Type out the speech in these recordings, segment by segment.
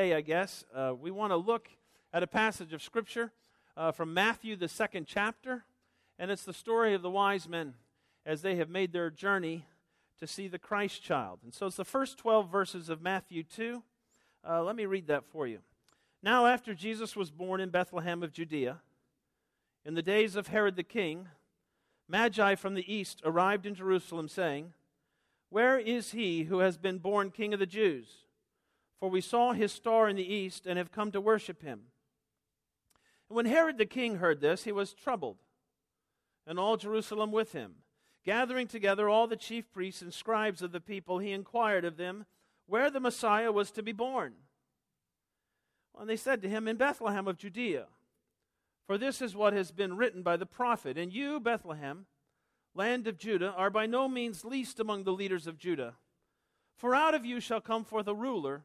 Today, I guess, uh, we want to look at a passage of Scripture uh, from Matthew, the second chapter, and it's the story of the wise men as they have made their journey to see the Christ child. And so it's the first 12 verses of Matthew 2. Uh, let me read that for you. Now, after Jesus was born in Bethlehem of Judea, in the days of Herod the king, Magi from the east arrived in Jerusalem, saying, Where is he who has been born king of the Jews? For we saw his star in the east and have come to worship him. And when Herod the king heard this, he was troubled, and all Jerusalem with him. Gathering together all the chief priests and scribes of the people, he inquired of them where the Messiah was to be born. And they said to him, In Bethlehem of Judea. For this is what has been written by the prophet. And you, Bethlehem, land of Judah, are by no means least among the leaders of Judah. For out of you shall come forth a ruler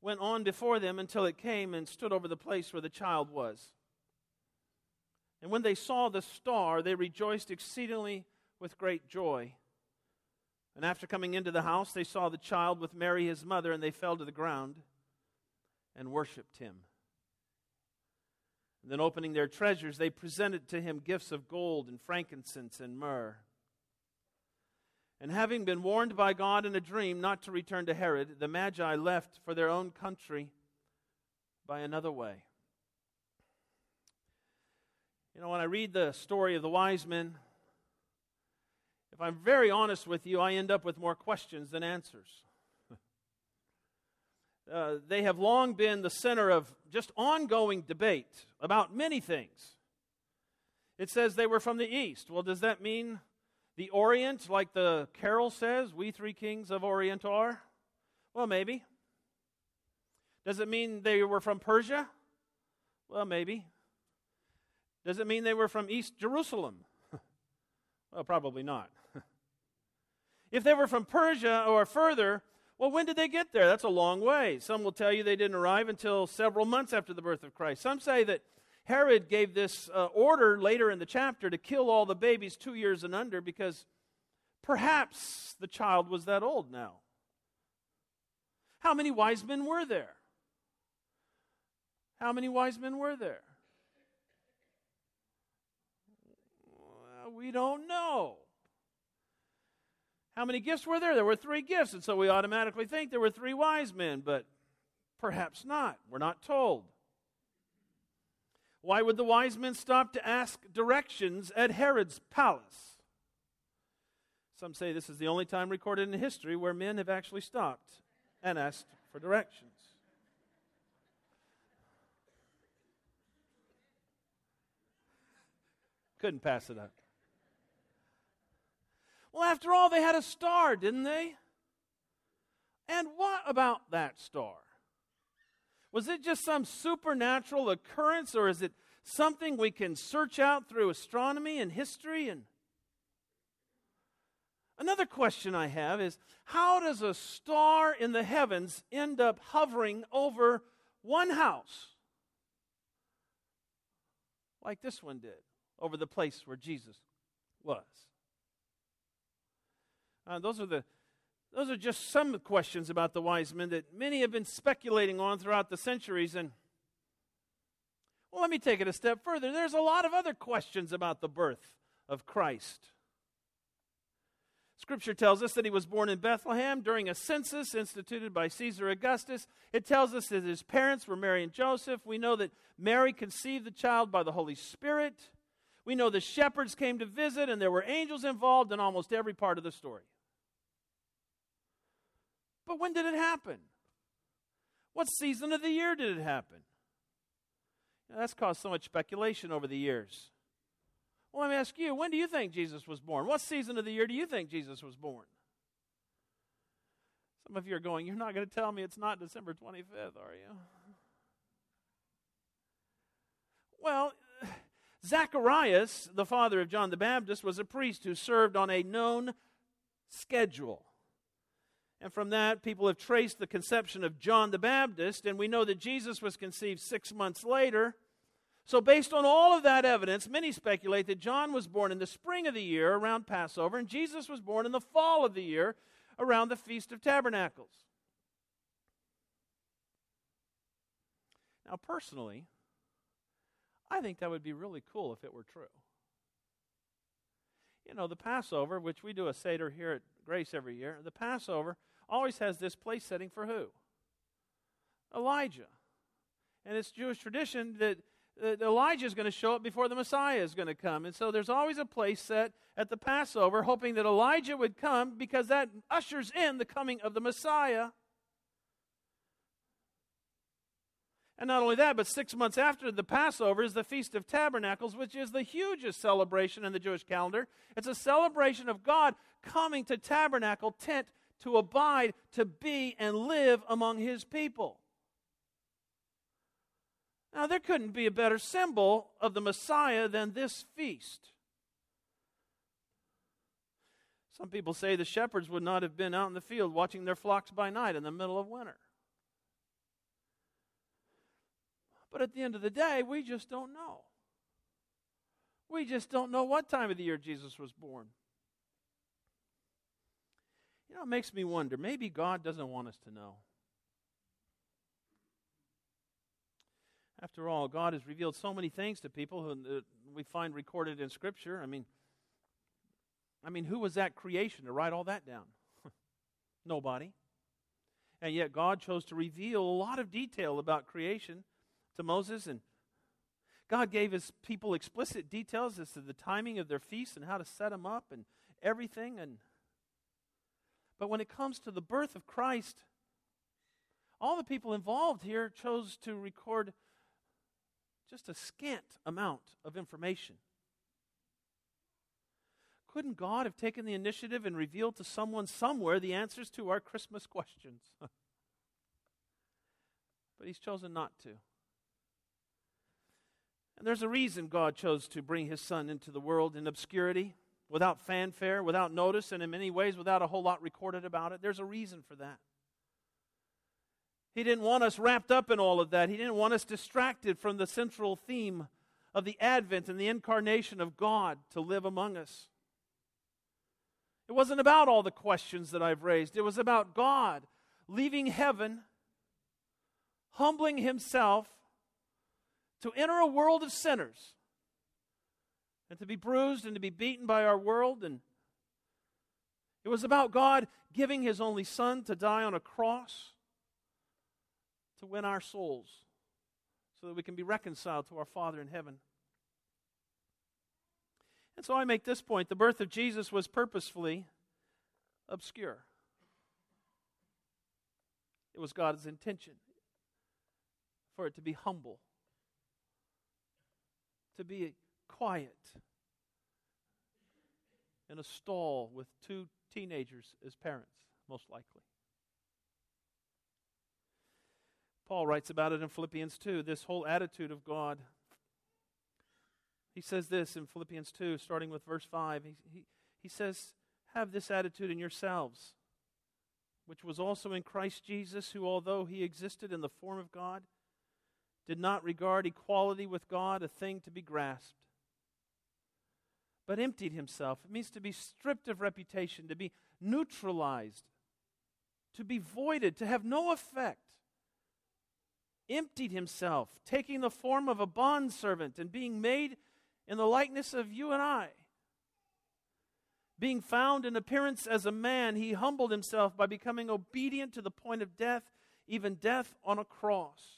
went on before them until it came and stood over the place where the child was. And when they saw the star, they rejoiced exceedingly with great joy. And after coming into the house, they saw the child with Mary his mother, and they fell to the ground and worshiped him. And then, opening their treasures, they presented to him gifts of gold and frankincense and myrrh. And having been warned by God in a dream not to return to Herod, the Magi left for their own country by another way. You know, when I read the story of the wise men, if I'm very honest with you, I end up with more questions than answers. uh, they have long been the center of just ongoing debate about many things. It says they were from the east. Well, does that mean the Orient, like the carol says, we three kings of Orient are? Well, maybe. Does it mean they were from Persia? Well, maybe. Does it mean they were from East Jerusalem? well, probably not. if they were from Persia or further, well, when did they get there? That's a long way. Some will tell you they didn't arrive until several months after the birth of Christ. Some say that Herod gave this uh, order later in the chapter to kill all the babies two years and under because perhaps the child was that old now. How many wise men were there? How many wise men were there? Well, we don't know. How many gifts were there? There were three gifts, and so we automatically think there were three wise men, but perhaps not. We're not told. Why would the wise men stop to ask directions at Herod's palace? Some say this is the only time recorded in history where men have actually stopped and asked for directions. Couldn't pass it up. Well, after all, they had a star, didn't they? And what about that star? Was it just some supernatural occurrence, or is it something we can search out through astronomy and history? And another question I have is how does a star in the heavens end up hovering over one house like this one did over the place where Jesus was? Uh, those are the those are just some questions about the wise men that many have been speculating on throughout the centuries. And well, let me take it a step further. There's a lot of other questions about the birth of Christ. Scripture tells us that he was born in Bethlehem during a census instituted by Caesar Augustus. It tells us that his parents were Mary and Joseph. We know that Mary conceived the child by the Holy Spirit. We know the shepherds came to visit, and there were angels involved in almost every part of the story. But when did it happen? What season of the year did it happen? that's caused so much speculation over the years. Well, let me ask you, when do you think Jesus was born? What season of the year do you think Jesus was born? Some of you are going, You're not going to tell me it's not December 25th, are you? Well, Zacharias, the father of John the Baptist, was a priest who served on a known schedule. And from that, people have traced the conception of John the Baptist, and we know that Jesus was conceived six months later. So, based on all of that evidence, many speculate that John was born in the spring of the year around Passover, and Jesus was born in the fall of the year around the Feast of Tabernacles. Now, personally, I think that would be really cool if it were true. You know, the Passover, which we do a Seder here at Grace every year, the Passover always has this place setting for who? Elijah. And it's Jewish tradition that, that Elijah is going to show up before the Messiah is going to come. And so there's always a place set at the Passover, hoping that Elijah would come because that ushers in the coming of the Messiah. And not only that, but six months after the Passover is the Feast of Tabernacles, which is the hugest celebration in the Jewish calendar. It's a celebration of God coming to tabernacle, tent, to abide, to be, and live among his people. Now, there couldn't be a better symbol of the Messiah than this feast. Some people say the shepherds would not have been out in the field watching their flocks by night in the middle of winter. But at the end of the day, we just don't know. We just don't know what time of the year Jesus was born. You know, it makes me wonder maybe God doesn't want us to know. After all, God has revealed so many things to people who we find recorded in Scripture. I mean, I mean, who was that creation to write all that down? Nobody. And yet God chose to reveal a lot of detail about creation to Moses and God gave his people explicit details as to the timing of their feasts and how to set them up and everything and but when it comes to the birth of Christ all the people involved here chose to record just a scant amount of information couldn't God have taken the initiative and revealed to someone somewhere the answers to our Christmas questions? but he's chosen not to. And there's a reason God chose to bring his son into the world in obscurity, without fanfare, without notice, and in many ways without a whole lot recorded about it. There's a reason for that. He didn't want us wrapped up in all of that. He didn't want us distracted from the central theme of the advent and the incarnation of God to live among us. It wasn't about all the questions that I've raised. It was about God leaving heaven, humbling himself, to enter a world of sinners and to be bruised and to be beaten by our world. And it was about God giving his only Son to die on a cross to win our souls so that we can be reconciled to our Father in heaven. And so I make this point the birth of Jesus was purposefully obscure. It was God's intention for it to be humble to be quiet in a stall with two teenagers as parents, most likely. Paul writes about it in Philippians 2, this whole attitude of God. He says this in Philippians 2, starting with verse 5. He, he, he says, Have this attitude in yourselves, which was also in Christ Jesus, who, although he existed in the form of God, did not regard equality with God a thing to be grasped, but emptied himself. It means to be stripped of reputation, to be neutralized, to be voided, to have no effect. Emptied himself, taking the form of a bondservant and being made in the likeness of you and I. Being found in appearance as a man, he humbled himself by becoming obedient to the point of death, even death on a cross.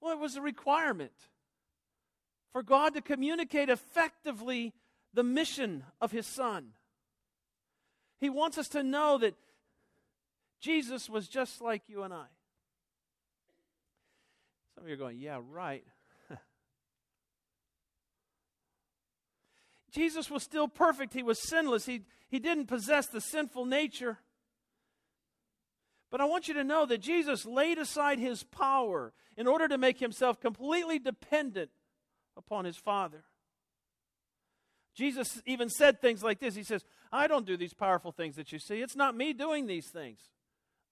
well, it was a requirement for God to communicate effectively the mission of His Son. He wants us to know that Jesus was just like you and I. Some of you are going, yeah, right. Jesus was still perfect. He was sinless. He, he didn't possess the sinful nature. But I want you to know that Jesus laid aside his power in order to make himself completely dependent upon his Father. Jesus even said things like this He says, I don't do these powerful things that you see. It's not me doing these things.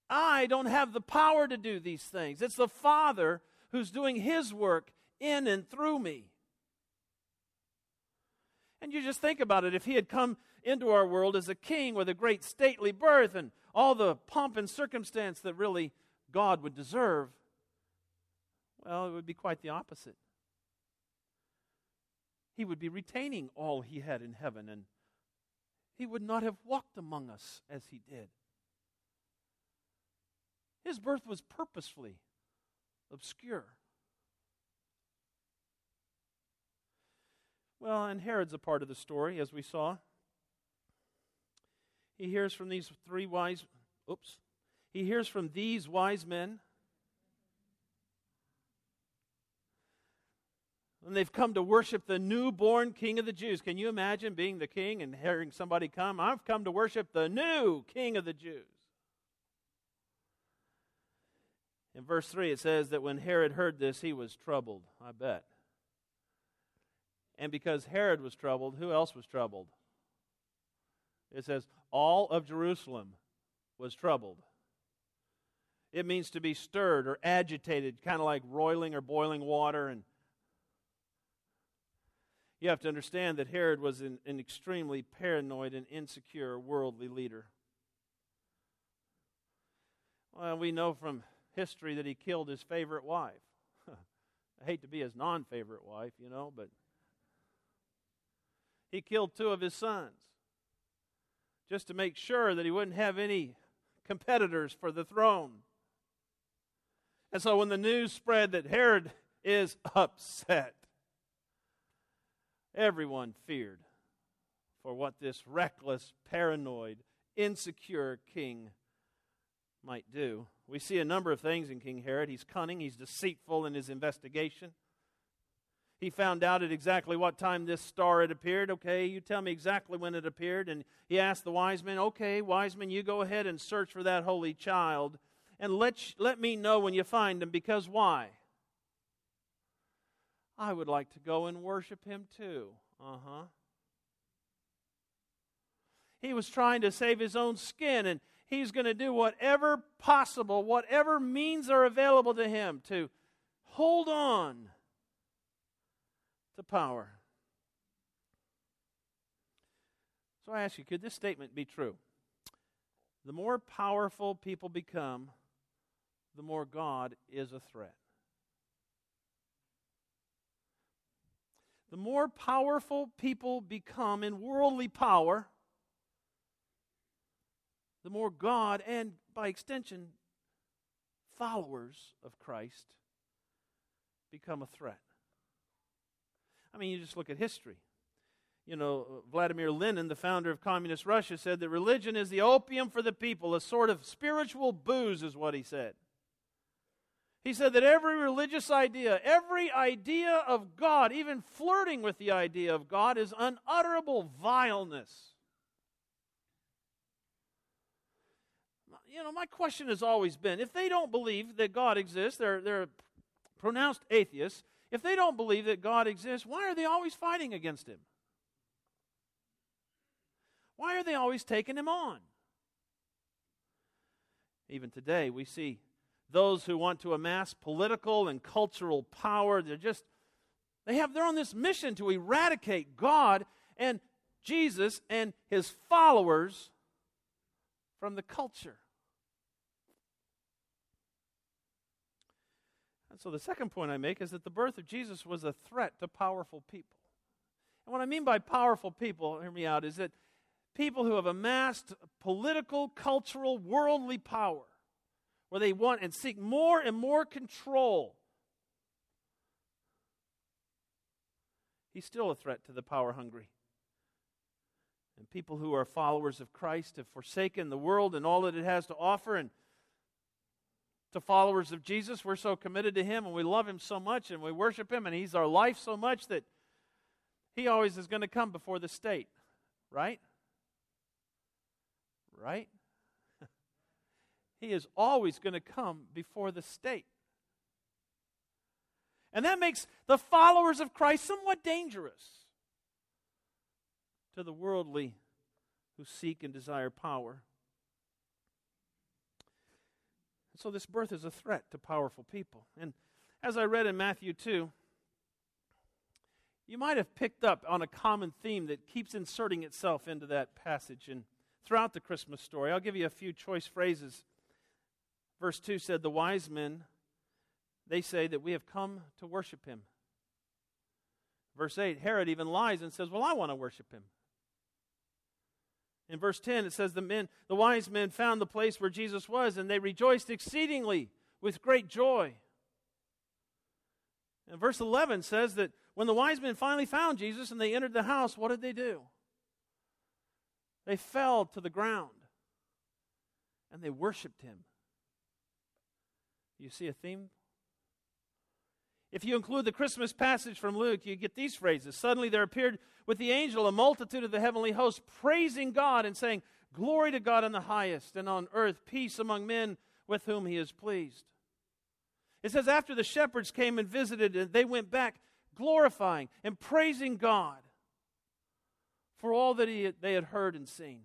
I don't have the power to do these things. It's the Father who's doing his work in and through me. And you just think about it. If he had come into our world as a king with a great stately birth and all the pomp and circumstance that really God would deserve, well, it would be quite the opposite. He would be retaining all he had in heaven, and he would not have walked among us as he did. His birth was purposefully obscure. Well, and Herod's a part of the story, as we saw. He hears from these three wise, oops, he hears from these wise men. And they've come to worship the newborn king of the Jews. Can you imagine being the king and hearing somebody come? I've come to worship the new king of the Jews. In verse 3, it says that when Herod heard this, he was troubled, I bet. And because Herod was troubled, who else was troubled? It says, all of Jerusalem was troubled. It means to be stirred or agitated, kind of like roiling or boiling water. And you have to understand that Herod was an, an extremely paranoid and insecure worldly leader. Well, we know from history that he killed his favorite wife. I hate to be his non favorite wife, you know, but he killed two of his sons just to make sure that he wouldn't have any competitors for the throne. And so when the news spread that Herod is upset, everyone feared for what this reckless, paranoid, insecure king might do. We see a number of things in King Herod. He's cunning, he's deceitful in his investigation. He found out at exactly what time this star had appeared. Okay, you tell me exactly when it appeared. And he asked the wise men, Okay, wise men, you go ahead and search for that holy child and let, let me know when you find him. Because why? I would like to go and worship him too. Uh huh. He was trying to save his own skin, and he's going to do whatever possible, whatever means are available to him to hold on to power. So I ask you, could this statement be true? The more powerful people become, the more God is a threat. The more powerful people become in worldly power, the more God and, by extension, followers of Christ become a threat. I mean, you just look at history. You know, Vladimir Lenin, the founder of Communist Russia, said that religion is the opium for the people, a sort of spiritual booze, is what he said. He said that every religious idea, every idea of God, even flirting with the idea of God, is unutterable vileness. You know, my question has always been if they don't believe that God exists, they're, they're pronounced atheists, if they don't believe that God exists, why are they always fighting against him? Why are they always taking him on? Even today, we see those who want to amass political and cultural power. They're just, they have, they're on this mission to eradicate God and Jesus and his followers from the culture. And so the second point I make is that the birth of Jesus was a threat to powerful people. And what I mean by powerful people, hear me out, is that people who have amassed political, cultural, worldly power, where they want and seek more and more control. He's still a threat to the power hungry. And people who are followers of Christ have forsaken the world and all that it has to offer. And to followers of Jesus, we're so committed to Him and we love Him so much and we worship Him and He's our life so much that He always is going to come before the state, right? Right? he is always going to come before the state. And that makes the followers of Christ somewhat dangerous to the worldly who seek and desire power. So, this birth is a threat to powerful people. And as I read in Matthew 2, you might have picked up on a common theme that keeps inserting itself into that passage and throughout the Christmas story. I'll give you a few choice phrases. Verse 2 said, The wise men, they say that we have come to worship him. Verse 8, Herod even lies and says, Well, I want to worship him. In verse 10, it says, the, men, the wise men found the place where Jesus was, and they rejoiced exceedingly with great joy. And verse 11 says that when the wise men finally found Jesus and they entered the house, what did they do? They fell to the ground and they worshiped him. You see a theme? If you include the Christmas passage from Luke, you get these phrases. Suddenly there appeared with the angel a multitude of the heavenly host, praising God and saying, Glory to God in the highest, and on earth peace among men with whom he is pleased. It says, After the shepherds came and visited, and they went back glorifying and praising God for all that he, they had heard and seen.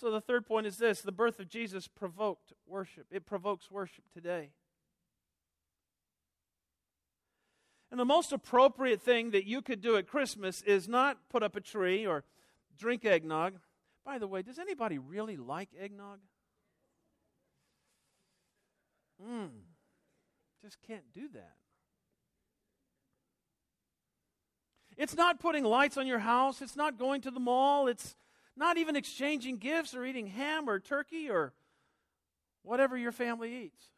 So the third point is this the birth of Jesus provoked worship. It provokes worship today. And the most appropriate thing that you could do at Christmas is not put up a tree or drink eggnog. By the way, does anybody really like eggnog? Mmm, just can't do that. It's not putting lights on your house. It's not going to the mall. It's not even exchanging gifts or eating ham or turkey or whatever your family eats.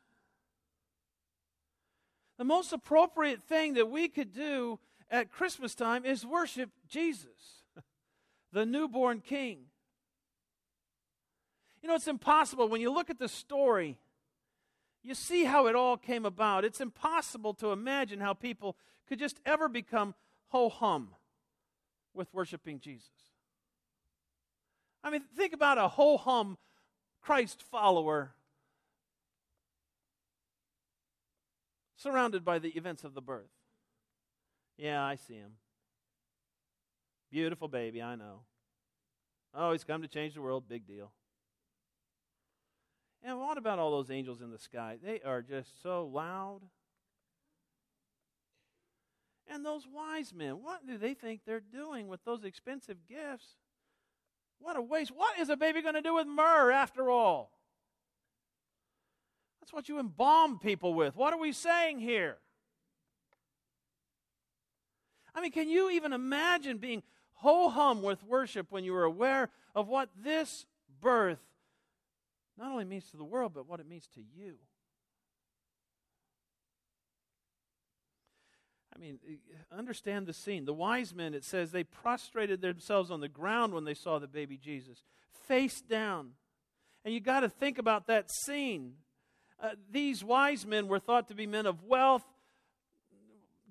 The most appropriate thing that we could do at Christmas time is worship Jesus, the newborn king. You know, it's impossible. When you look at the story, you see how it all came about. It's impossible to imagine how people could just ever become ho hum with worshiping Jesus. I mean, think about a ho hum Christ follower surrounded by the events of the birth. Yeah, I see him. Beautiful baby, I know. Oh, he's come to change the world. Big deal. And what about all those angels in the sky? They are just so loud. And those wise men, what do they think they're doing with those expensive gifts? What a waste. What is a baby going to do with myrrh after all? That's what you embalm people with. What are we saying here? I mean, can you even imagine being ho hum with worship when you are aware of what this birth not only means to the world, but what it means to you? I mean, understand the scene. The wise men, it says, they prostrated themselves on the ground when they saw the baby Jesus, face down. And you got to think about that scene. Uh, these wise men were thought to be men of wealth,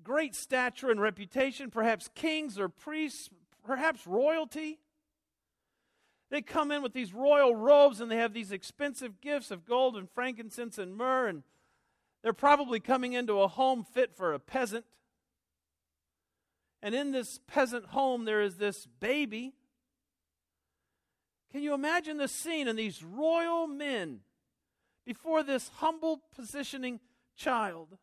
great stature and reputation, perhaps kings or priests, perhaps royalty. They come in with these royal robes and they have these expensive gifts of gold and frankincense and myrrh, and they're probably coming into a home fit for a peasant. And in this peasant home, there is this baby. Can you imagine the scene and these royal men before this humble positioning child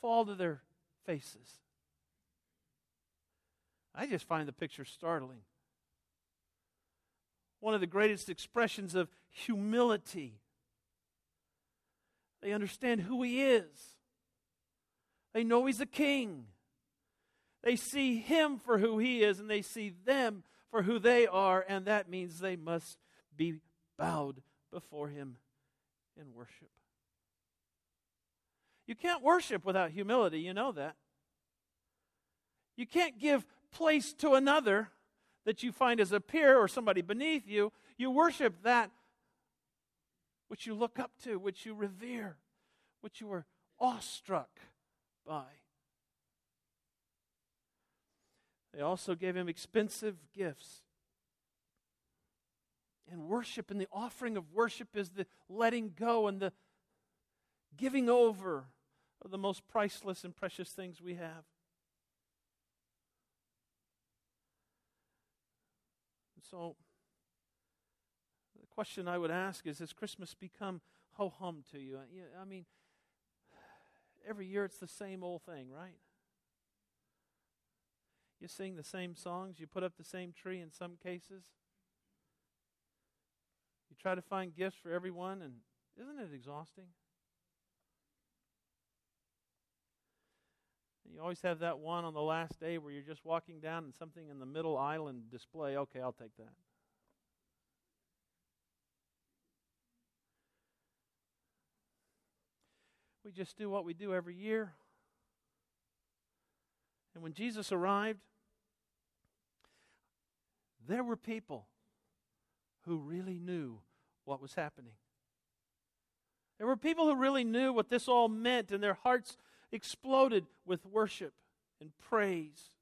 fall to their faces. I just find the picture startling. One of the greatest expressions of humility. They understand who he is. They know he's a king. They see him for who he is, and they see them for who they are, and that means they must be bowed before him in worship. You can't worship without humility, you know that. You can't give place to another that you find as a peer or somebody beneath you. You worship that which you look up to, which you revere, which you are awestruck by. They also gave him expensive gifts. And worship and the offering of worship is the letting go and the giving over of the most priceless and precious things we have. So, the question I would ask is Has Christmas become ho hum to you? I mean, every year it's the same old thing, right? You sing the same songs, you put up the same tree in some cases. You try to find gifts for everyone, and isn't it exhausting? You always have that one on the last day where you're just walking down and something in the middle island display. Okay, I'll take that. We just do what we do every year. And when Jesus arrived, there were people who really knew what was happening. There were people who really knew what this all meant, and their hearts exploded with worship and praise.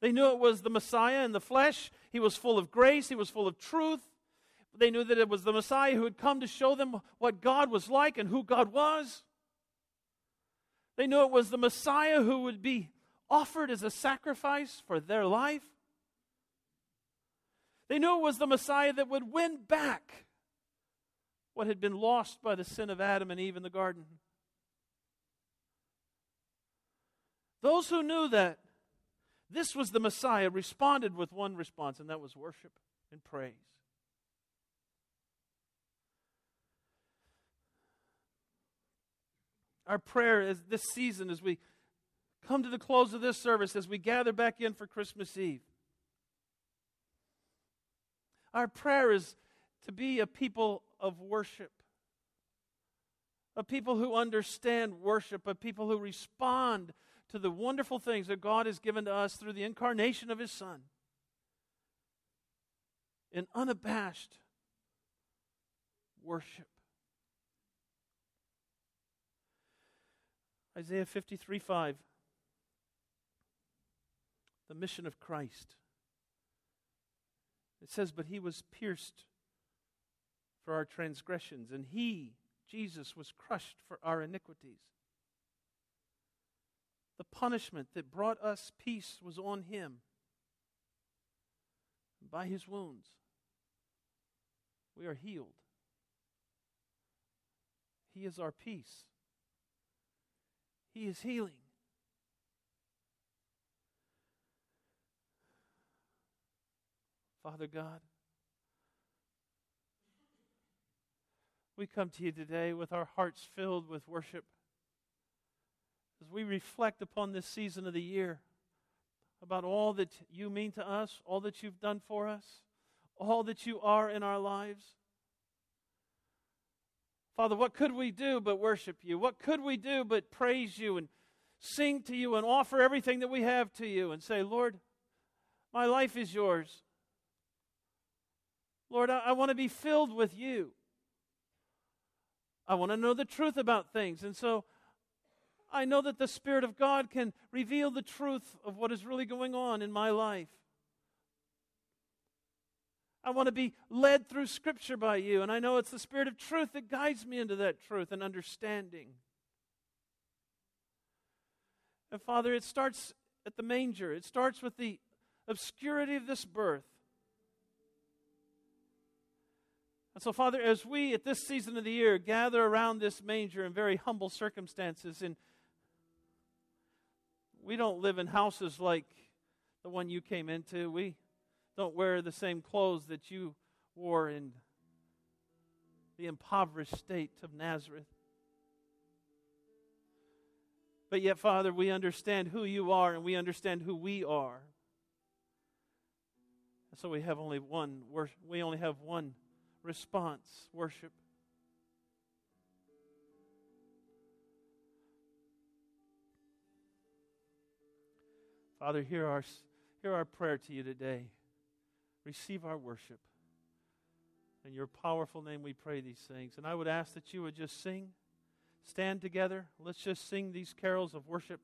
They knew it was the Messiah in the flesh. He was full of grace, he was full of truth. They knew that it was the Messiah who had come to show them what God was like and who God was. They knew it was the Messiah who would be offered as a sacrifice for their life. They knew it was the Messiah that would win back what had been lost by the sin of Adam and Eve in the garden. Those who knew that this was the Messiah responded with one response, and that was worship and praise. Our prayer is this season as we come to the close of this service, as we gather back in for Christmas Eve, our prayer is to be a people of worship, a people who understand worship, a people who respond to the wonderful things that God has given to us through the incarnation of His Son in unabashed worship. Isaiah 53 5. The mission of Christ. It says, But he was pierced for our transgressions, and he, Jesus, was crushed for our iniquities. The punishment that brought us peace was on him. by his wounds, we are healed. He is our peace, He is healing. Father God, we come to you today with our hearts filled with worship as we reflect upon this season of the year about all that you mean to us, all that you've done for us, all that you are in our lives. Father, what could we do but worship you? What could we do but praise you and sing to you and offer everything that we have to you and say, Lord, my life is yours. Lord, I, I want to be filled with you. I want to know the truth about things. And so I know that the Spirit of God can reveal the truth of what is really going on in my life. I want to be led through Scripture by you, and I know it's the Spirit of truth that guides me into that truth and understanding. And Father, it starts at the manger, it starts with the obscurity of this birth. And so, Father, as we at this season of the year gather around this manger in very humble circumstances, and we don't live in houses like the one you came into, we don't wear the same clothes that you wore in the impoverished state of Nazareth. But yet, Father, we understand who you are and we understand who we are. And So we have only one we only have one response, worship. Father, hear our, hear our prayer to you today. Receive our worship. In your powerful name, we pray these things. And I would ask that you would just sing, stand together. Let's just sing these carols of worship.